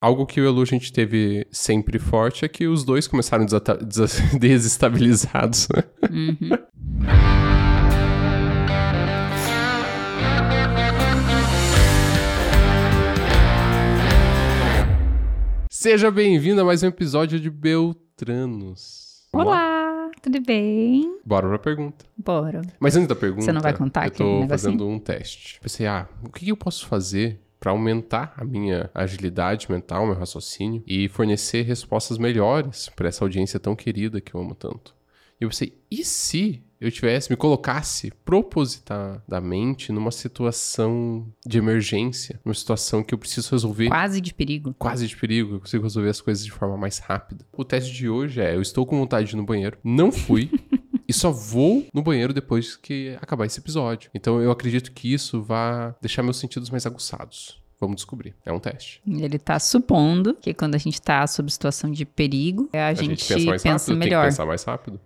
Algo que o Elu a gente teve sempre forte é que os dois começaram desestabilizados. Uhum. Seja bem-vindo a mais um episódio de Beltranos. Olá, tudo bem? Bora pra pergunta. Bora. Mas antes da pergunta, Você não vai contar eu aquele tô fazendo um teste. Pensei, ah, o que eu posso fazer pra aumentar a minha agilidade mental, meu raciocínio e fornecer respostas melhores pra essa audiência tão querida que eu amo tanto? E eu pensei, e se eu tivesse, me colocasse propositadamente numa situação de emergência, numa situação que eu preciso resolver Quase de perigo. quase de perigo, eu consigo resolver as coisas de forma mais rápida. O teste de hoje é: eu estou com vontade de ir no banheiro, não fui. E só vou no banheiro depois que acabar esse episódio. Então eu acredito que isso vai deixar meus sentidos mais aguçados. Vamos descobrir. É um teste. Ele tá supondo que quando a gente tá sob situação de perigo, a, gente, pensa, rápido, tem melhor. que pensar mais rápido.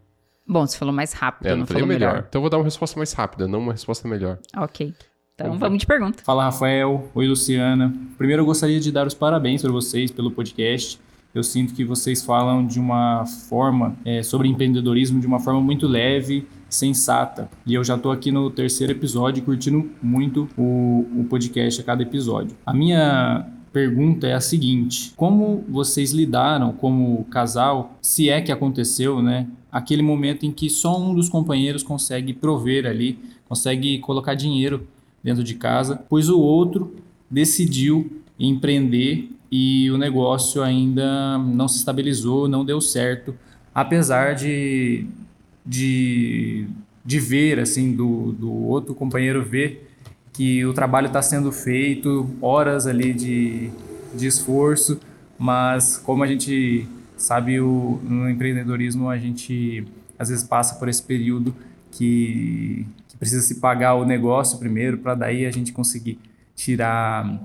Bom, você falou mais rápido, É, eu não não falei falou melhor. melhor. Então eu vou dar uma resposta mais rápida, não uma resposta melhor. Ok. Então Vamos vamos de pergunta. Fala Rafael, oi Luciana. Primeiro eu gostaria de dar os parabéns para vocês pelo podcast. Eu sinto que vocês falam de uma forma é, sobre empreendedorismo de uma forma muito leve, sensata. E eu já estou aqui no terceiro episódio curtindo muito o, o podcast a cada episódio. A minha pergunta é a seguinte: como vocês lidaram como casal, se é que aconteceu, né? Aquele momento em que só um dos companheiros consegue prover ali, consegue colocar dinheiro dentro de casa, pois o outro decidiu empreender e o negócio ainda não se estabilizou, não deu certo, apesar de, de, de ver, assim, do, do outro companheiro ver que o trabalho está sendo feito, horas ali de, de esforço, mas como a gente sabe, o, no empreendedorismo a gente às vezes passa por esse período que, que precisa se pagar o negócio primeiro, para daí a gente conseguir tirar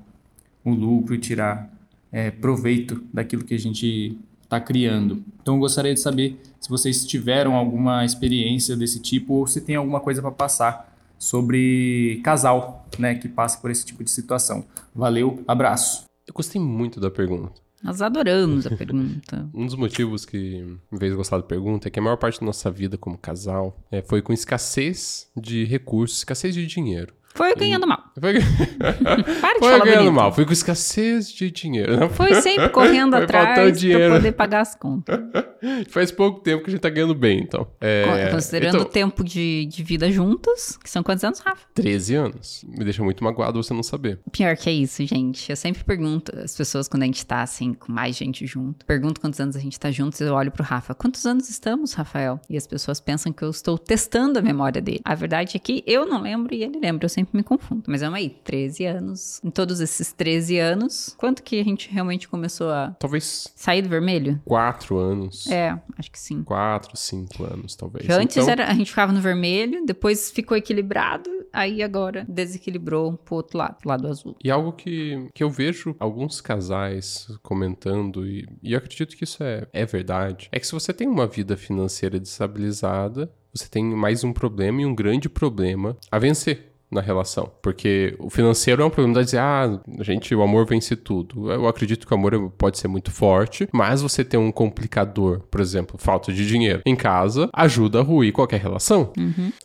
o lucro e tirar é, proveito daquilo que a gente está criando. Então eu gostaria de saber se vocês tiveram alguma experiência desse tipo ou se tem alguma coisa para passar sobre casal, né, que passa por esse tipo de situação. Valeu, abraço. Eu gostei muito da pergunta. Nós adoramos a pergunta. Um dos motivos que me fez gostar da pergunta é que a maior parte da nossa vida como casal é, foi com escassez de recursos, escassez de dinheiro. Foi ganhando mal. Foi, Para de foi ganhando bonito. mal, foi com escassez de dinheiro. Não Foi sempre correndo Foi atrás dinheiro. poder pagar as contas. Faz pouco tempo que a gente tá ganhando bem, então. É, Considerando então, o tempo de, de vida juntos, que são quantos anos, Rafa? 13 anos. Me deixa muito magoado você não saber. Pior que é isso, gente. Eu sempre pergunto as pessoas quando a gente tá assim, com mais gente junto. Pergunto quantos anos a gente tá juntos e eu olho pro Rafa. Quantos anos estamos, Rafael? E as pessoas pensam que eu estou testando a memória dele. A verdade é que eu não lembro e ele lembra. Eu sempre me confundo. Mas vamos aí, 13 anos. Em todos esses 13 anos, quanto que a gente realmente começou a Talvez sair do vermelho? 4 anos. É, acho que sim. 4, 5 anos, talvez. Antes Então, era, a gente ficava no vermelho, depois ficou equilibrado, aí agora desequilibrou pro outro lado, pro lado azul. E algo que, que eu vejo alguns casais comentando, e, e eu acredito que isso é, é verdade, é que se você tem uma vida financeira desestabilizada, você tem mais um problema e um grande problema a vencer na relação. Porque o financeiro é um problema de dizer, ah, gente, o amor vence tudo. Eu acredito que o amor pode ser muito forte, mas você ter um complicador, por exemplo, falta de dinheiro em casa, ajuda a ruir qualquer relação.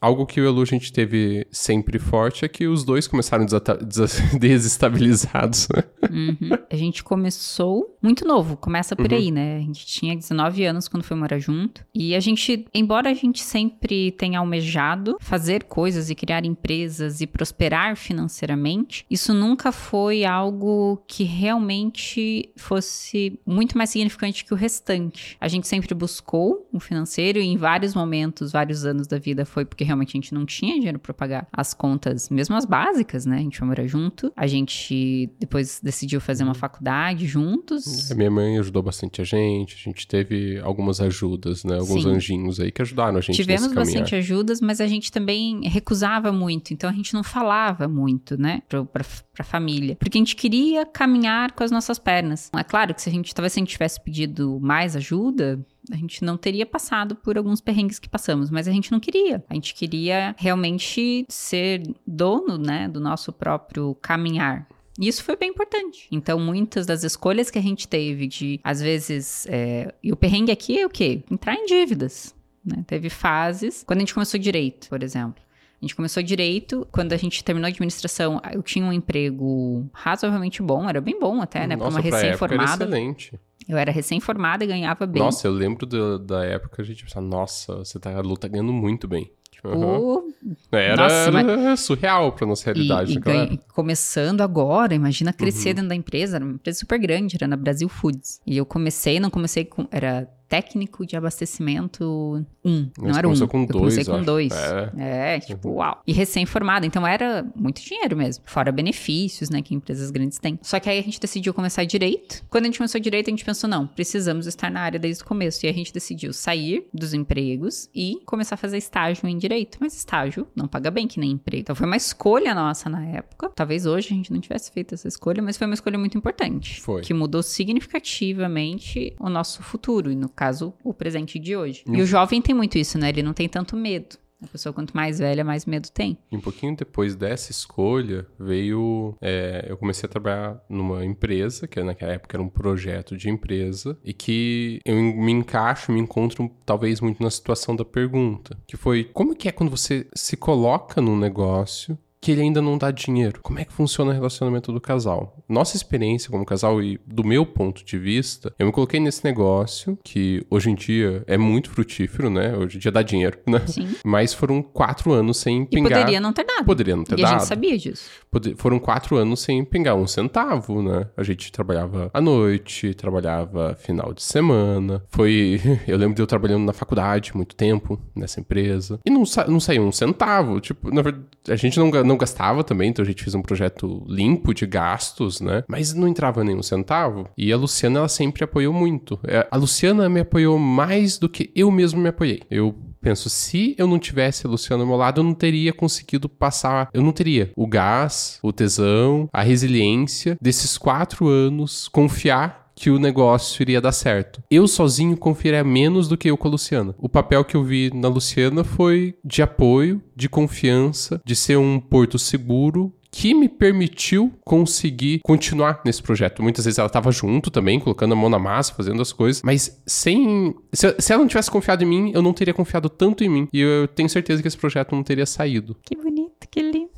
Algo que o Elu a gente teve sempre forte é que os dois começaram desestabilizados. Uhum. A gente começou muito novo, começa por Uhum. aí, né? A gente tinha 19 anos quando foi morar junto. E a gente, embora a gente sempre tenha almejado fazer coisas e criar empresas e prosperar financeiramente, isso nunca foi algo que realmente fosse muito mais significante que o restante. A gente sempre buscou o financeiro e em vários momentos, vários anos da vida foi porque realmente a gente não tinha dinheiro para pagar as contas, mesmo as básicas, né? A gente foi morar junto. A gente depois decidiu fazer uma faculdade juntos. A minha mãe ajudou bastante a gente, a gente teve algumas ajudas, né? Alguns Sim. anjinhos aí que ajudaram a gente Tivemos bastante ajudas, mas a gente também recusava muito, então a gente não falava muito, né, pra, pra, pra família, porque a gente queria caminhar com as nossas pernas. É claro que se a gente, talvez se a gente tivesse pedido mais ajuda, a gente não teria passado por alguns perrengues que passamos, mas a gente não queria. A gente queria realmente ser dono, né, do nosso próprio caminhar. E isso foi bem importante. Então, muitas das escolhas que a gente teve de, às vezes, é... e o perrengue aqui é o quê? Entrar em dívidas. Né? Teve fases, quando a gente começou direito, por exemplo. A gente começou direito, quando a gente terminou a administração, eu tinha um emprego razoavelmente bom, era bem bom até, né? Nossa, pra uma recém-formada. excelente. Eu era recém-formada e ganhava bem. Nossa, eu lembro do, da época a gente pensava, nossa, você tá, tá ganhando muito bem. Uhum. Era, Nossa, era surreal pra nossa realidade. E, e ganha, começando agora, imagina crescer uhum. dentro da empresa, era uma empresa super grande, era na Brasil Foods. E eu comecei, não comecei com. Era técnico de abastecimento 1. Um, não era um. Com eu dois, comecei com dois. É, é tipo, uhum. uau. E recém-formado, então era muito dinheiro mesmo. Fora benefícios, né, que empresas grandes têm. Só que aí a gente decidiu começar direito. Quando a gente começou direito, a gente pensou, não, precisamos estar na área desde o começo. E a gente decidiu sair dos empregos e começar a fazer estágio em direito. Mas estágio não paga bem que nem emprego. Então foi uma escolha nossa na época. Talvez hoje a gente não tivesse feito essa escolha, mas foi uma escolha muito importante. Foi. Que mudou significativamente o nosso futuro. E no caso, o presente de hoje. E o jovem tem muito isso, né? Ele não tem tanto medo. A pessoa, quanto mais velha, mais medo tem. Um pouquinho depois dessa escolha, veio. É, eu comecei a trabalhar numa empresa, que naquela época era um projeto de empresa, e que eu me encaixo, me encontro talvez muito na situação da pergunta, que foi: como que é quando você se coloca num negócio que ele ainda não dá dinheiro. Como é que funciona o relacionamento do casal? Nossa experiência como casal e do meu ponto de vista, eu me coloquei nesse negócio que hoje em dia é muito frutífero, né? Hoje em dia dá dinheiro, né? Sim. Mas foram quatro anos sem pingar. E poderia não ter dado. Poderia não ter e dado. a gente sabia disso. Pod foram quatro anos sem pingar um centavo, né? A gente trabalhava à noite, trabalhava final de semana. Foi. Eu lembro de eu trabalhando na faculdade muito tempo nessa empresa. E não, sa não saiu um centavo. Tipo, na verdade, a gente não, não gastava também, então a gente fez um projeto limpo de gastos, né? Mas não entrava nenhum centavo. E a Luciana, ela sempre apoiou muito. É, a Luciana me apoiou mais do que eu mesmo me apoiei. Eu penso, se eu não tivesse a Luciana ao meu lado, eu não teria conseguido passar, eu não teria o gás, o tesão, a resiliência desses quatro anos, confiar que o negócio iria dar certo. Eu sozinho confiaria menos do que eu com a Luciana. O papel que eu vi na Luciana foi de apoio, de confiança, de ser um porto seguro que me permitiu conseguir continuar nesse projeto. Muitas vezes ela estava junto também, colocando a mão na massa, fazendo as coisas, mas sem. Se, se, ela não tivesse confiado em mim, eu não teria confiado tanto em mim. E eu tenho certeza que esse projeto não teria saído. Que bonito, que lindo.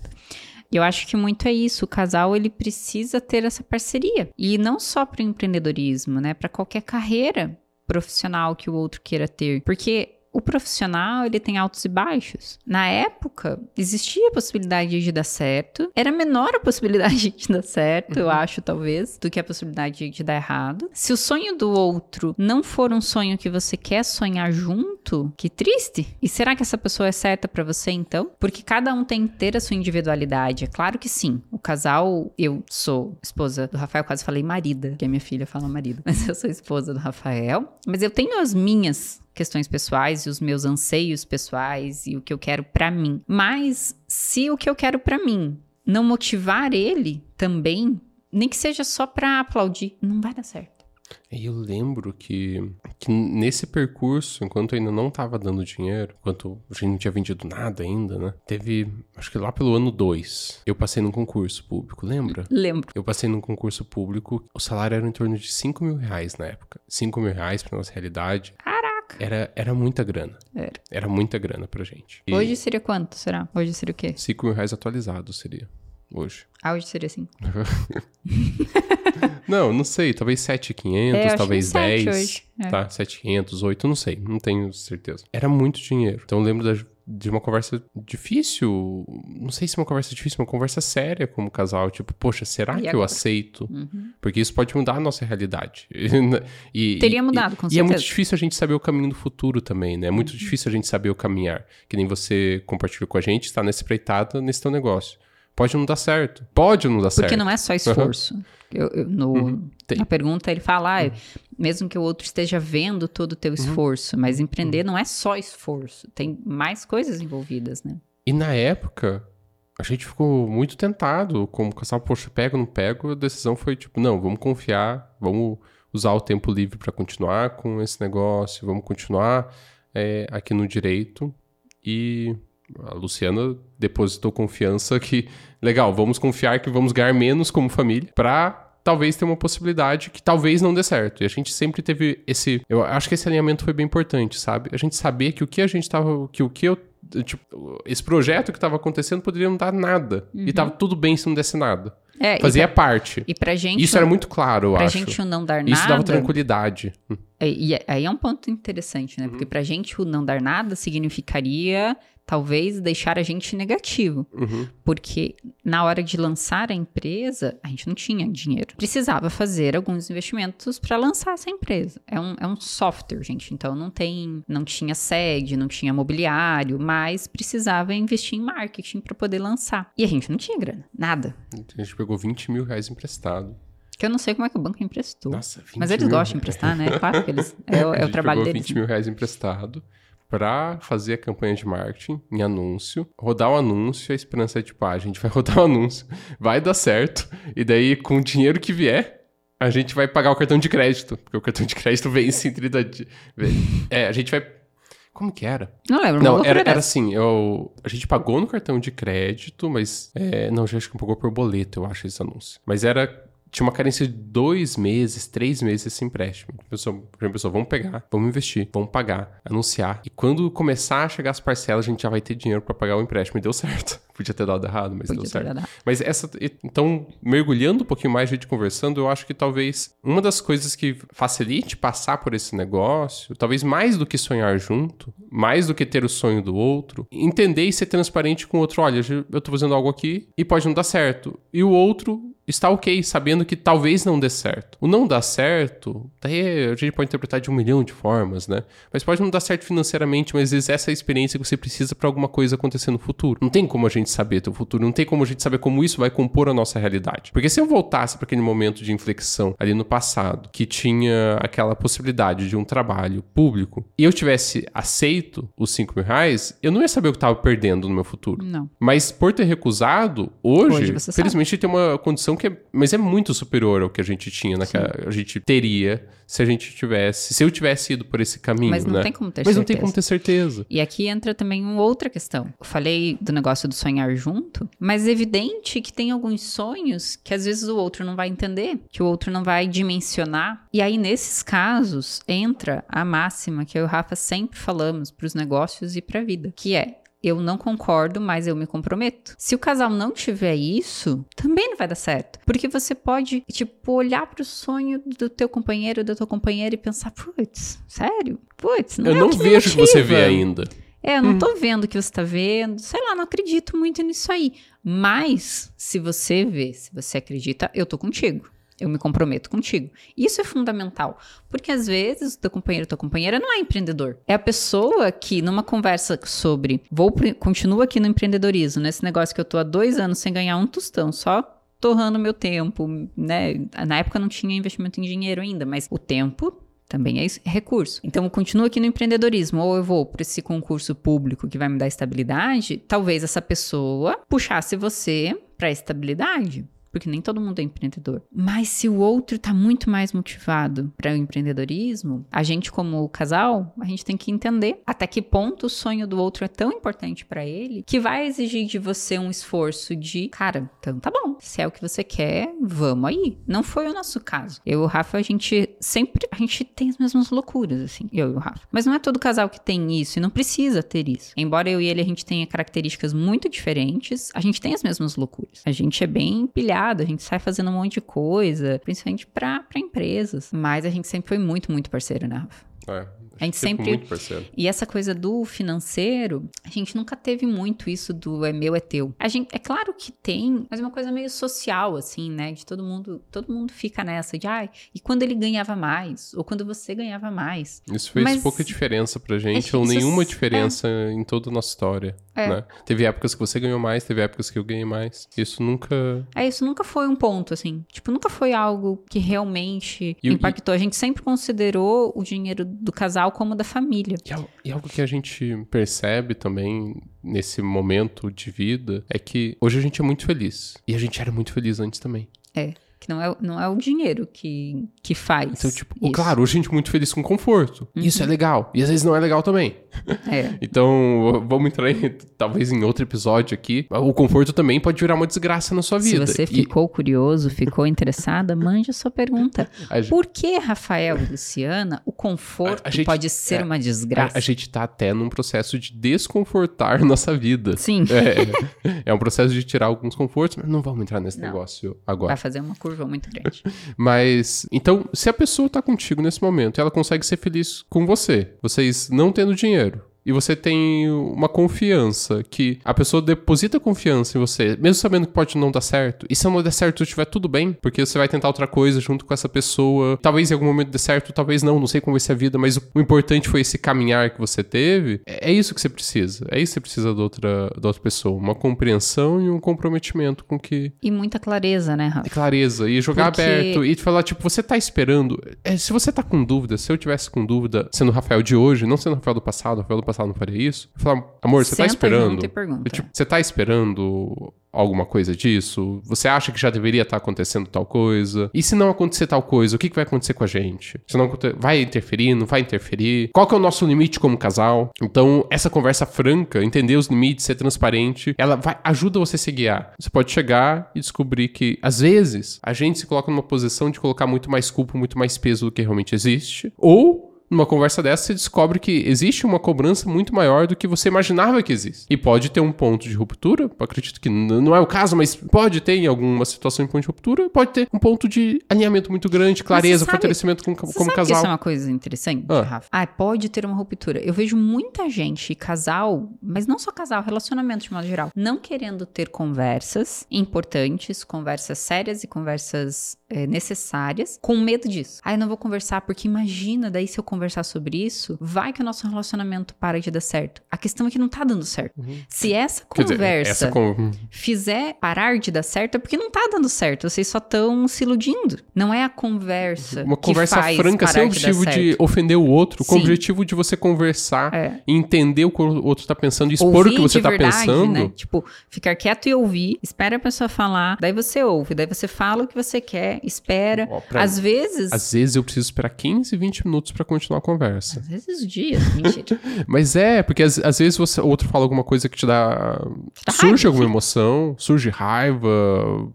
Eu acho que muito é isso. O casal ele precisa ter essa parceria e não só para o empreendedorismo, né? Para qualquer carreira profissional que o outro queira ter, porque o profissional ele tem altos e baixos. Na época, existia a possibilidade de dar certo, era menor a possibilidade de dar certo, uhum. eu acho, talvez, do que a possibilidade de dar errado. Se o sonho do outro não for um sonho que você quer sonhar junto, que triste. E será que essa pessoa é certa para você então? Porque cada um tem que ter a sua individualidade. É claro que sim. O casal, eu sou esposa do Rafael, quase falei marida, que a minha filha fala marido, mas eu sou esposa do Rafael. Mas eu tenho as minhas questões pessoais e os meus anseios pessoais e o que eu quero para mim. Mas se o que eu quero para mim não motivar ele também, nem que seja só para aplaudir, não vai dar certo. Eu lembro que, que nesse percurso, enquanto ainda não estava dando dinheiro, enquanto a gente não tinha vendido nada ainda, né? Teve, acho que lá pelo ano 2, eu passei num concurso público, lembra? Lembro. Eu passei num concurso público, o salário era em torno de 5 mil reais na época. 5 mil reais pra nossa realidade. Caraca! Era, era muita grana. Era. Era muita grana pra gente. E Hoje seria quanto, será? Hoje seria o quê? 5 mil reais atualizados seria. Hoje. Ah, hoje seria assim. não, não sei. Talvez 7,500, é, talvez 10. Hoje. É. Tá, 7,500, 8, não sei. Não tenho certeza. Era muito dinheiro. Então eu lembro da, de uma conversa difícil. Não sei se é uma conversa difícil, uma conversa séria como casal. Tipo, poxa, será e que agora? eu aceito? Uhum. Porque isso pode mudar a nossa realidade. e, Teria mudado, com certeza. E é muito difícil a gente saber o caminho do futuro também, né? É muito uhum. difícil a gente saber o caminhar. Que nem você compartilhou com a gente, está nessa espreitada nesse teu negócio. Pode não dar certo. Pode não dar Porque certo. Porque não é só esforço. Uhum. Eu, eu, no, uhum. Na pergunta ele fala, ah, mesmo que o outro esteja vendo todo o teu uhum. esforço, mas empreender uhum. não é só esforço. Tem mais coisas envolvidas, né? E na época, a gente ficou muito tentado, como casal, poxa, pego não pego, a decisão foi tipo, não, vamos confiar, vamos usar o tempo livre para continuar com esse negócio, vamos continuar é, aqui no direito e A Luciana depositou confiança que, legal, vamos confiar que vamos ganhar menos como família pra talvez ter uma possibilidade que talvez não dê certo. E a gente sempre teve esse. Eu acho que esse alinhamento foi bem importante, sabe? A gente saber que o que a gente tava. que o que eu. Tipo, esse projeto que estava acontecendo poderia não dar nada. Uhum. E tava tudo bem se não desse nada. É, Fazia e pra, parte. E pra gente. Isso era muito claro, eu pra acho. Pra gente o não dar nada. Isso dava tranquilidade. É, e aí é um ponto interessante, né? Uhum. Porque pra gente o não dar nada significaria talvez deixar a gente negativo. Uhum. Porque na hora de lançar a empresa, a gente não tinha dinheiro. Precisava fazer alguns investimentos para lançar essa empresa. É um, é um software, gente. Então não tem, não tinha sede, não tinha mobiliário, mas precisava investir em marketing para poder lançar. E a gente não tinha grana, nada. A gente pegou 20 mil reais emprestado. Que eu não sei como é que o banco emprestou. Nossa, 20 Mas eles mil gostam de emprestar, né? Claro que eles. É, é o trabalho pegou deles. 20 mil reais emprestado para fazer a campanha de marketing em anúncio, rodar o anúncio, a esperança é tipo, ah, a gente vai rodar o anúncio, vai dar certo, e daí com o dinheiro que vier, a gente vai pagar o cartão de crédito, porque o cartão de crédito vence em 30 dias. É, a gente vai como que era? Não lembro. Não, era, era assim, eu, a gente pagou no cartão de crédito, mas... É, não, já acho que pagou por boleto, eu acho, esse anúncio. Mas era tinha uma carência de dois meses, três meses esse empréstimo. A pessoa, a pessoa, vamos pegar, vamos investir, vamos pagar, anunciar. E quando começar a chegar as parcelas, a gente já vai ter dinheiro para pagar o empréstimo. E deu certo. Podia ter dado errado, mas Podia deu certo. Dado. Mas essa. Então, mergulhando um pouquinho mais, a gente conversando, eu acho que talvez uma das coisas que facilite passar por esse negócio, talvez mais do que sonhar junto, mais do que ter o sonho do outro, entender e ser transparente com o outro. Olha, eu tô fazendo algo aqui e pode não dar certo. E o outro está ok, sabendo que talvez não dê certo. O não dar certo, daí a gente pode interpretar de um milhão de formas, né? Mas pode não dar certo financeiramente, mas às vezes essa é a experiência que você precisa para alguma coisa acontecer no futuro. Não tem como a gente saber teu futuro, não tem como a gente saber como isso vai compor a nossa realidade. Porque se eu voltasse para aquele momento de inflexão ali no passado, que tinha aquela possibilidade de um trabalho público, e eu tivesse aceito os 5 mil reais, eu não ia saber o que estava perdendo no meu futuro. Não. Mas por ter recusado, hoje, hoje felizmente tem uma condição que é, mas é muito superior ao que a gente tinha, né? A, gente teria se a gente tivesse, se eu tivesse ido por esse caminho, mas não né? Tem como ter mas certeza. não tem como ter certeza. E aqui entra também uma outra questão. Eu falei do negócio do sonhar junto, mas é evidente que tem alguns sonhos que às vezes o outro não vai entender, que o outro não vai dimensionar. E aí nesses casos entra a máxima que eu e o Rafa sempre falamos para os negócios e para a vida, que é eu não concordo, mas eu me comprometo. Se o casal não tiver isso, também não vai dar certo. Porque você pode, tipo, olhar pro sonho do teu companheiro, da tua companheira e pensar, putz, sério? Putz, não Eu é não que vejo o que você vê ainda. É, eu não tô vendo o que você tá vendo. Sei lá, não acredito muito nisso aí. Mas, se você vê, se você acredita, eu tô contigo. Eu me comprometo contigo. Isso é fundamental, porque às vezes o teu companheiro, tua companheira não é empreendedor. É a pessoa que, numa conversa sobre vou continuo aqui no empreendedorismo, nesse negócio que eu tô há dois anos sem ganhar um tostão, só torrando meu tempo, né? Na época não tinha investimento em dinheiro ainda, mas o tempo também é recurso. Então, eu continuo aqui no empreendedorismo, ou eu vou para esse concurso público que vai me dar estabilidade, talvez essa pessoa puxasse você para estabilidade porque nem todo mundo é empreendedor. Mas se o outro está muito mais motivado para o empreendedorismo, a gente como casal, a gente tem que entender até que ponto o sonho do outro é tão importante para ele que vai exigir de você um esforço de, cara, então tá bom, se é o que você quer, vamos aí. Não foi o nosso caso. Eu e o Rafa, a gente sempre, a gente tem as mesmas loucuras, assim, eu e o Rafa. Mas não é todo casal que tem isso e não precisa ter isso. Embora eu e ele a gente tenha características muito diferentes, a gente tem as mesmas loucuras. A gente é bem pilhado a gente sai fazendo um monte de coisa, principalmente para empresas. Mas a gente sempre foi muito, muito parceiro, né, Rafa? É, a gente sempre. Muito parceiro. E essa coisa do financeiro, a gente nunca teve muito isso do é meu, é teu. A gente, é claro que tem, mas é uma coisa meio social, assim, né? De todo mundo, todo mundo fica nessa de, ai, e quando ele ganhava mais? Ou quando você ganhava mais? Isso fez Mas pouca diferença pra gente, é, ou isso- nenhuma é. diferença em toda a nossa história. É. Né? Teve épocas que você ganhou mais, teve épocas que eu ganhei mais. Isso nunca. É, isso nunca foi um ponto, assim. Tipo, nunca foi algo que realmente E impactou. A gente sempre considerou o dinheiro do casal como da família. E e algo que a gente percebe também nesse momento de vida é que hoje a gente é muito feliz. E a gente era muito feliz antes também. Que não é, não é o dinheiro que, que faz. Então, tipo, isso. claro, hoje a gente é muito feliz com conforto. Isso é legal. E às vezes não é legal também. É. Então, vamos entrar em, talvez em outro episódio aqui. O conforto também pode virar uma desgraça na sua Se vida. você E ficou curioso, ficou interessada, mande a sua pergunta. a, gente- Por que, Rafael e Luciana, o conforto A- a gente- pode ser é, uma a, desgraça? a gente tá até num processo de desconfortar nossa vida. Sim, É, é um processo de tirar alguns confortos, mas não vamos entrar nesse Não. negócio agora. vai fazer uma curva muito grande. Mas, então, se a pessoa tá contigo nesse momento, ela consegue ser feliz com você, vocês não tendo dinheiro, e você tem uma confiança que a pessoa deposita confiança em você, mesmo sabendo que pode não dar certo. E se não der certo, estiver tudo bem, porque você vai tentar outra coisa junto com essa pessoa. Talvez em algum momento dê certo, talvez não, não sei como vai ser a vida, mas o, importante foi esse caminhar que você teve. É, é isso que você precisa. É isso que você precisa da outra, da outra pessoa. Uma compreensão e um comprometimento com que E muita clareza, né, e Rafa? clareza e jogar Porque- aberto e te falar, tipo, você tá esperando. É, se você tá com dúvida, se eu tivesse com dúvida, sendo o Rafael de hoje, não sendo o Rafael do passado, o Rafael do passado não faria isso, eu falar, amor, você tá Senta esperando. junto e pergunta. Tipo, você tá esperando alguma coisa disso? Você acha que já deveria estar acontecendo tal coisa? E se não acontecer tal coisa, o que, que vai acontecer com a gente? Se não vai interferir, não vai interferir? Qual que é o nosso limite como casal? Então, essa conversa franca, entender os limites, ser transparente, ela vai, ajuda você a se guiar. Você pode chegar e descobrir que, às vezes, a gente se coloca numa posição de colocar muito mais culpa, muito mais peso do que realmente existe. Ou numa conversa dessa, você descobre que existe uma cobrança muito maior do que você imaginava que existe. E pode ter um ponto de ruptura, acredito que não é o caso, mas pode ter em alguma situação um ponto de ruptura, pode ter um ponto de alinhamento muito grande, clareza, fortalecimento com, como sabe casal. que isso é uma coisa interessante, Ah. Rafa? Ah, pode ter uma ruptura. Eu vejo muita gente, casal, mas não só casal, relacionamento de modo geral, não querendo ter conversas importantes, conversas sérias e conversas eh, necessárias, com medo disso. Ah, eu não vou conversar porque imagina, daí se eu conversar sobre isso, vai que o nosso relacionamento para de dar certo. A questão é que não tá dando certo. Se essa Uhum. Quer dizer, conversa essa con- fizer parar de dar certo, é porque não tá dando certo. Vocês só estão se iludindo. Não é a conversa. uma conversa franca, sem o objetivo de ofender o outro, com o Sim. objetivo de você conversar É. entender o que o outro tá pensando e expor Ouvir o que você tá verdade, pensando. Né? Tipo, ficar quieto e ouvir, espera a pessoa falar, daí você ouve, daí você fala o que você quer, espera. Ó, Às vezes. Às vezes eu preciso esperar 15, 20 minutos pra continuar a conversa. Às vezes dias, mentira. Mas é, porque às, às vezes você, o outro fala alguma coisa que te dá. dá surge raiva, alguma emoção, surge raiva,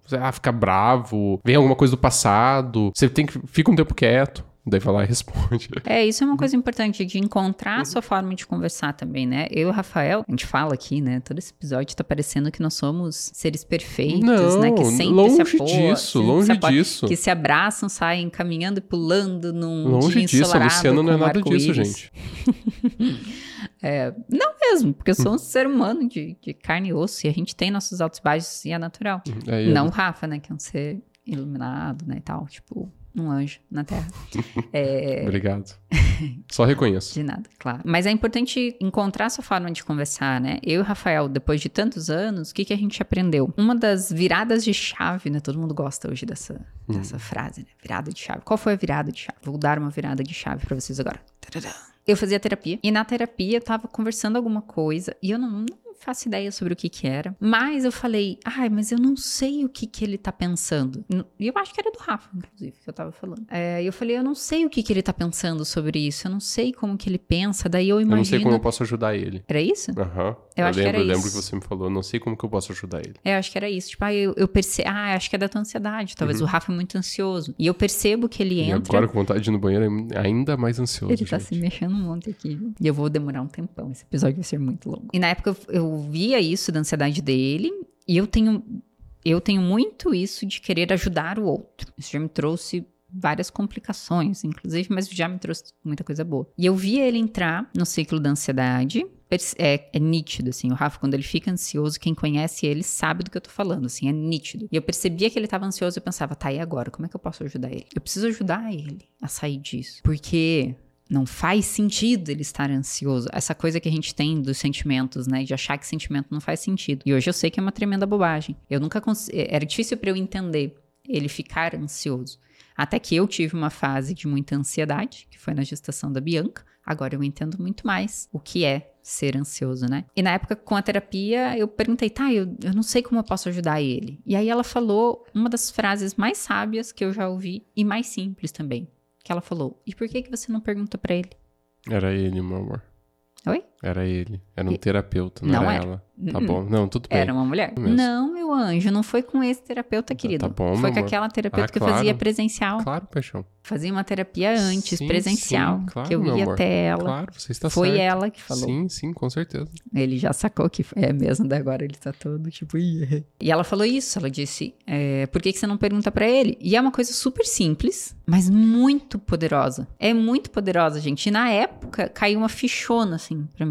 você ah, fica bravo, vem alguma coisa do passado, você tem que. Fica um tempo quieto, daí vai lá e responde. É, isso é uma coisa importante de encontrar a sua forma de conversar também, né? Eu e o Rafael, a gente fala aqui, né? Todo esse episódio tá parecendo que nós somos seres perfeitos, Não, né? Que sempre longe se apoiam, disso, longe se apoiam, disso. Que se abraçam, saem caminhando e pulando num Longe disso, a Luciana não é nada disso, gente. É, não mesmo, porque eu sou um ser humano de, de carne e osso e a gente tem nossos altos e baixos e é natural. É, Não o Rafa, né? Que é um ser iluminado, né? E tal, tipo, um anjo na Terra. É, Obrigado. Só reconheço. de nada, claro. Mas é importante encontrar sua forma de conversar, né? Eu e o Rafael, depois de tantos anos, o que, que a gente aprendeu? Uma das viradas de chave, né? Todo mundo gosta hoje dessa, dessa frase, né? Virada de chave. Qual foi a virada de chave? Vou dar uma virada de chave pra vocês agora. Tadadã. Eu fazia terapia e na terapia eu tava conversando alguma coisa e eu não, não faço ideia sobre o que que era, mas eu falei, ai, mas eu não sei o que que ele tá pensando. E eu acho que era do Rafa, inclusive, que eu tava falando. É, e eu falei, eu não sei o que que ele tá pensando sobre isso, eu não sei como que ele pensa, daí eu Eu imagino... não sei como eu posso ajudar ele. Era isso? Aham. Eu acho que lembro, era eu lembro isso. que você me falou, eu não sei como que eu posso ajudar ele. É, eu acho que era isso. Tipo, ah, eu, eu percebo. Ah, acho que é da tua ansiedade. Talvez o Rafa é muito ansioso. E eu percebo que ele Uhum. E entra. agora com vontade de ir no banheiro é ainda mais ansioso. Ele tá gente. se mexendo um monte aqui. E eu vou demorar um tempão. Esse episódio vai ser muito longo. E na época eu, eu via isso da ansiedade dele. E eu tenho. Eu tenho muito isso de querer ajudar o outro. Isso já me trouxe várias complicações, inclusive, mas já me trouxe muita coisa boa. E eu via ele entrar no ciclo da ansiedade. É, é nítido, assim, o Rafa, quando ele fica ansioso, quem conhece ele sabe do que eu tô falando, assim, é nítido. E eu percebia que ele tava ansioso e eu pensava, tá, e agora? Como é que eu posso ajudar ele? Eu preciso ajudar ele a sair disso. Porque não faz sentido ele estar ansioso. Essa coisa que a gente tem dos sentimentos, né? De achar que sentimento não faz sentido. E hoje eu sei que é uma tremenda bobagem. Eu nunca cons... Era difícil para eu entender ele ficar ansioso. Até que eu tive uma fase de muita ansiedade, que foi na gestação da Bianca. Agora eu entendo muito mais o que é ser ansioso, né? E na época, com a terapia, eu perguntei, tá, eu, eu não sei como eu posso ajudar ele. E aí ela falou uma das frases mais sábias que eu já ouvi e mais simples também. Que ela falou, e por que, que você não pergunta pra ele? Era ele, meu amor. Oi? Era ele. Era um E- terapeuta, não, Não era, era. ela. Tá bom. Não, tudo bem. Era uma mulher? Mesmo. Não, meu anjo, não foi com esse terapeuta, querido. tá bom, foi com amor. aquela terapeuta Ah, que claro. fazia presencial. Claro, paixão. Fazia uma terapia antes, Sim, presencial. sim, claro, que eu ia amor. até ela. Claro, você está foi certo. ela que falou. Sim, sim, com certeza. Ele já sacou que é mesmo, daí agora ele tá todo tipo. "Ih". E ela falou isso, ela disse: é, por que, que você não pergunta pra ele? E é uma coisa super simples, mas muito poderosa. É muito poderosa, gente. E na época caiu uma fichona assim pra mim.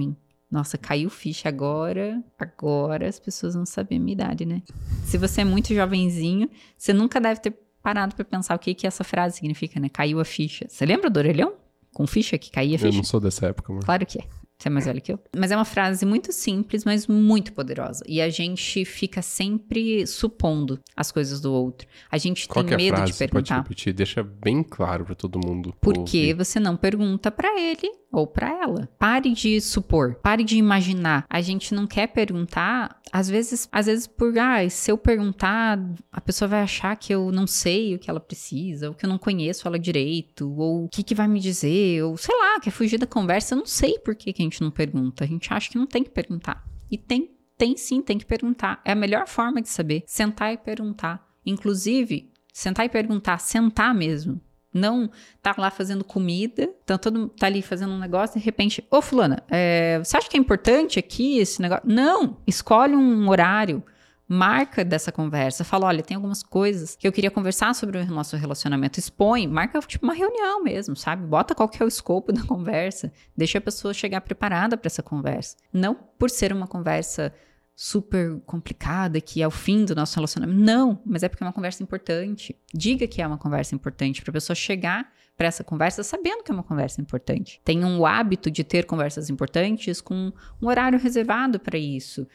Nossa, caiu ficha agora. Agora as pessoas vão saber a minha idade, né? Se você é muito jovenzinho, você nunca deve ter parado pra pensar o que, que essa frase significa, né? Caiu a ficha. Você lembra do orelhão? Com ficha que caía a Eu ficha? não sou dessa época, amor. Claro que é. Você é mais velho que eu. Mas é uma frase muito simples, mas muito poderosa. E a gente fica sempre supondo as coisas do outro. A gente Qual tem é medo frase? de Você pode perguntar. repetir? Deixa bem claro pra todo mundo. Por que ouvir. você não pergunta pra ele ou pra ela? Pare de supor, pare de imaginar. A gente não quer perguntar, às vezes, às vezes por, ah, se eu perguntar, a pessoa vai achar que eu não sei o que ela precisa, ou que eu não conheço ela direito, ou o que que vai me dizer, ou sei lá, quer fugir da conversa, eu não sei por que que a gente não pergunta. A gente acha que não tem que perguntar. E tem tem sim, tem que perguntar. É a melhor forma de saber. Sentar e perguntar. Inclusive, sentar e perguntar, sentar mesmo. Não tá lá fazendo comida, tá todo tá ali fazendo um negócio, de repente, ô fulana, é, você acha que é importante aqui esse negócio? Não, escolhe um horário, marca dessa conversa, fala, olha, tem algumas coisas que eu queria conversar sobre o nosso relacionamento, expõe, marca tipo uma reunião mesmo, sabe? Bota qual que é o escopo da conversa, deixa a pessoa chegar preparada para essa conversa. Não por ser uma conversa super complicada, que é o fim do nosso relacionamento. Não, mas é porque é uma conversa importante. Diga que é uma conversa importante para a pessoa chegar para essa conversa sabendo que é uma conversa importante. Tenha um hábito de ter conversas importantes com um horário reservado para isso.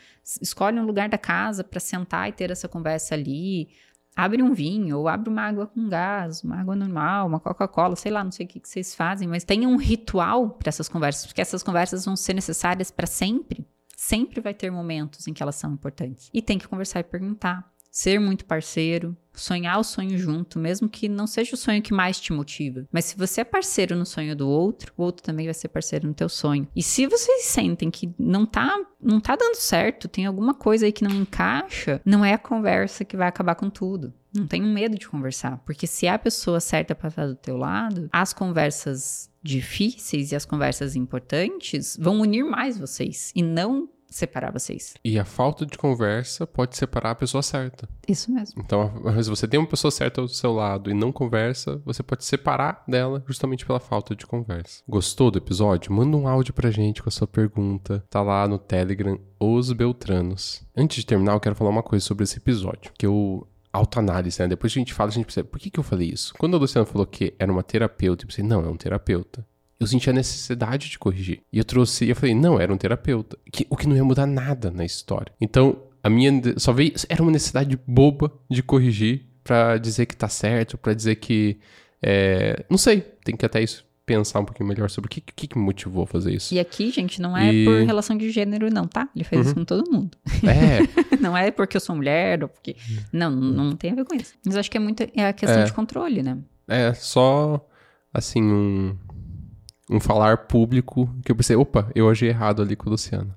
Escolhe um lugar da casa para sentar e ter essa conversa ali. Abre um vinho ou abre uma água com gás, uma água normal, uma Coca-Cola, sei lá, não sei o que, que vocês fazem, mas tenha um ritual para essas conversas, porque essas conversas vão ser necessárias para sempre. Sempre vai ter momentos em que elas são importantes. E tem que conversar e perguntar. Ser muito parceiro, sonhar o sonho junto, mesmo que não seja o sonho que mais te motiva. Mas se você é parceiro no sonho do outro, o outro também vai ser parceiro no teu sonho. E se vocês sentem que não tá, não tá dando certo, tem alguma coisa aí que não encaixa, não é a conversa que vai acabar com tudo. Não tenham medo de conversar, porque se a pessoa certa para estar do teu lado, as conversas difíceis e as conversas importantes vão unir mais vocês e não separar vocês. E a falta de conversa pode separar a pessoa certa. Isso mesmo. Então, se você tem uma pessoa certa ao seu lado e não conversa, você pode separar dela justamente pela falta de conversa. Gostou do episódio? Manda um áudio pra gente com a sua pergunta. Tá lá no Telegram, Os Beltranos. Antes de terminar, eu quero falar uma coisa sobre esse episódio. Que eu autoanálise, né? Depois que a gente fala, a gente percebe, por que, que eu falei isso? Quando a Luciana falou que era uma terapeuta, eu pensei, não, é um terapeuta. Eu senti a necessidade de corrigir. E eu trouxe, eu falei, não, era um terapeuta. Que, o que não ia mudar nada na história. Então, a minha só veio, era uma necessidade boba de corrigir pra dizer que tá certo, pra dizer que, é, não sei, tem que até isso pensar um pouquinho melhor sobre o que, que, que me motivou a fazer isso. E aqui, gente, não é E- por relação de gênero, não, tá? Ele faz isso com todo mundo. É, não é porque eu sou mulher ou porque. Não, não, não tem a ver com isso. Mas acho que é muito. É a questão É. de controle, né? é só, assim, um, um falar público que eu pensei, opa, eu agi errado ali com o Luciano.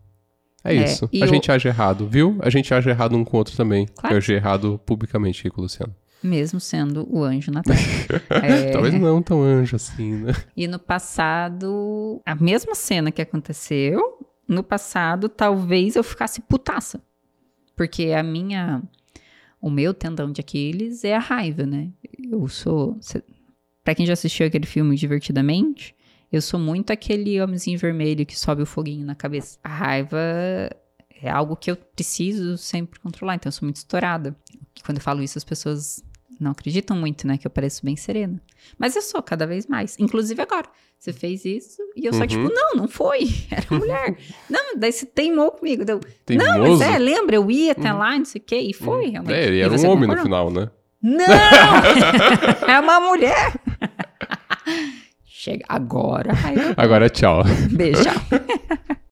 É, É, isso. A o- gente age errado, viu? A gente age errado um com o outro também. Claro. Eu agi errado publicamente aqui com o Luciano. Mesmo sendo o anjo na terra. É, Talvez não tão anjo assim, né? E no passado, a mesma cena que aconteceu, no passado, talvez eu ficasse putaça. Porque a minha. O meu tendão de Aquiles é a raiva, né? Eu sou. Pra quem já assistiu aquele filme Divertidamente, eu sou muito aquele homenzinho vermelho que sobe o foguinho na cabeça. A raiva é algo que eu preciso sempre controlar, então eu sou muito estourada. Quando eu falo isso, as pessoas não acreditam muito, né? Que eu pareço bem serena. Mas eu sou cada vez mais. Inclusive agora. Você fez isso e eu só, Uhum. tipo, não, não foi. Era mulher. não, daí você teimou comigo. Deu, Teimoso. não, mas é, lembra, eu ia até lá, não sei o quê, e foi realmente. É, E era um homem no concordou? final, né? Não! é uma mulher! Chega agora. Ai, Agora, tchau. Beijo. tchau.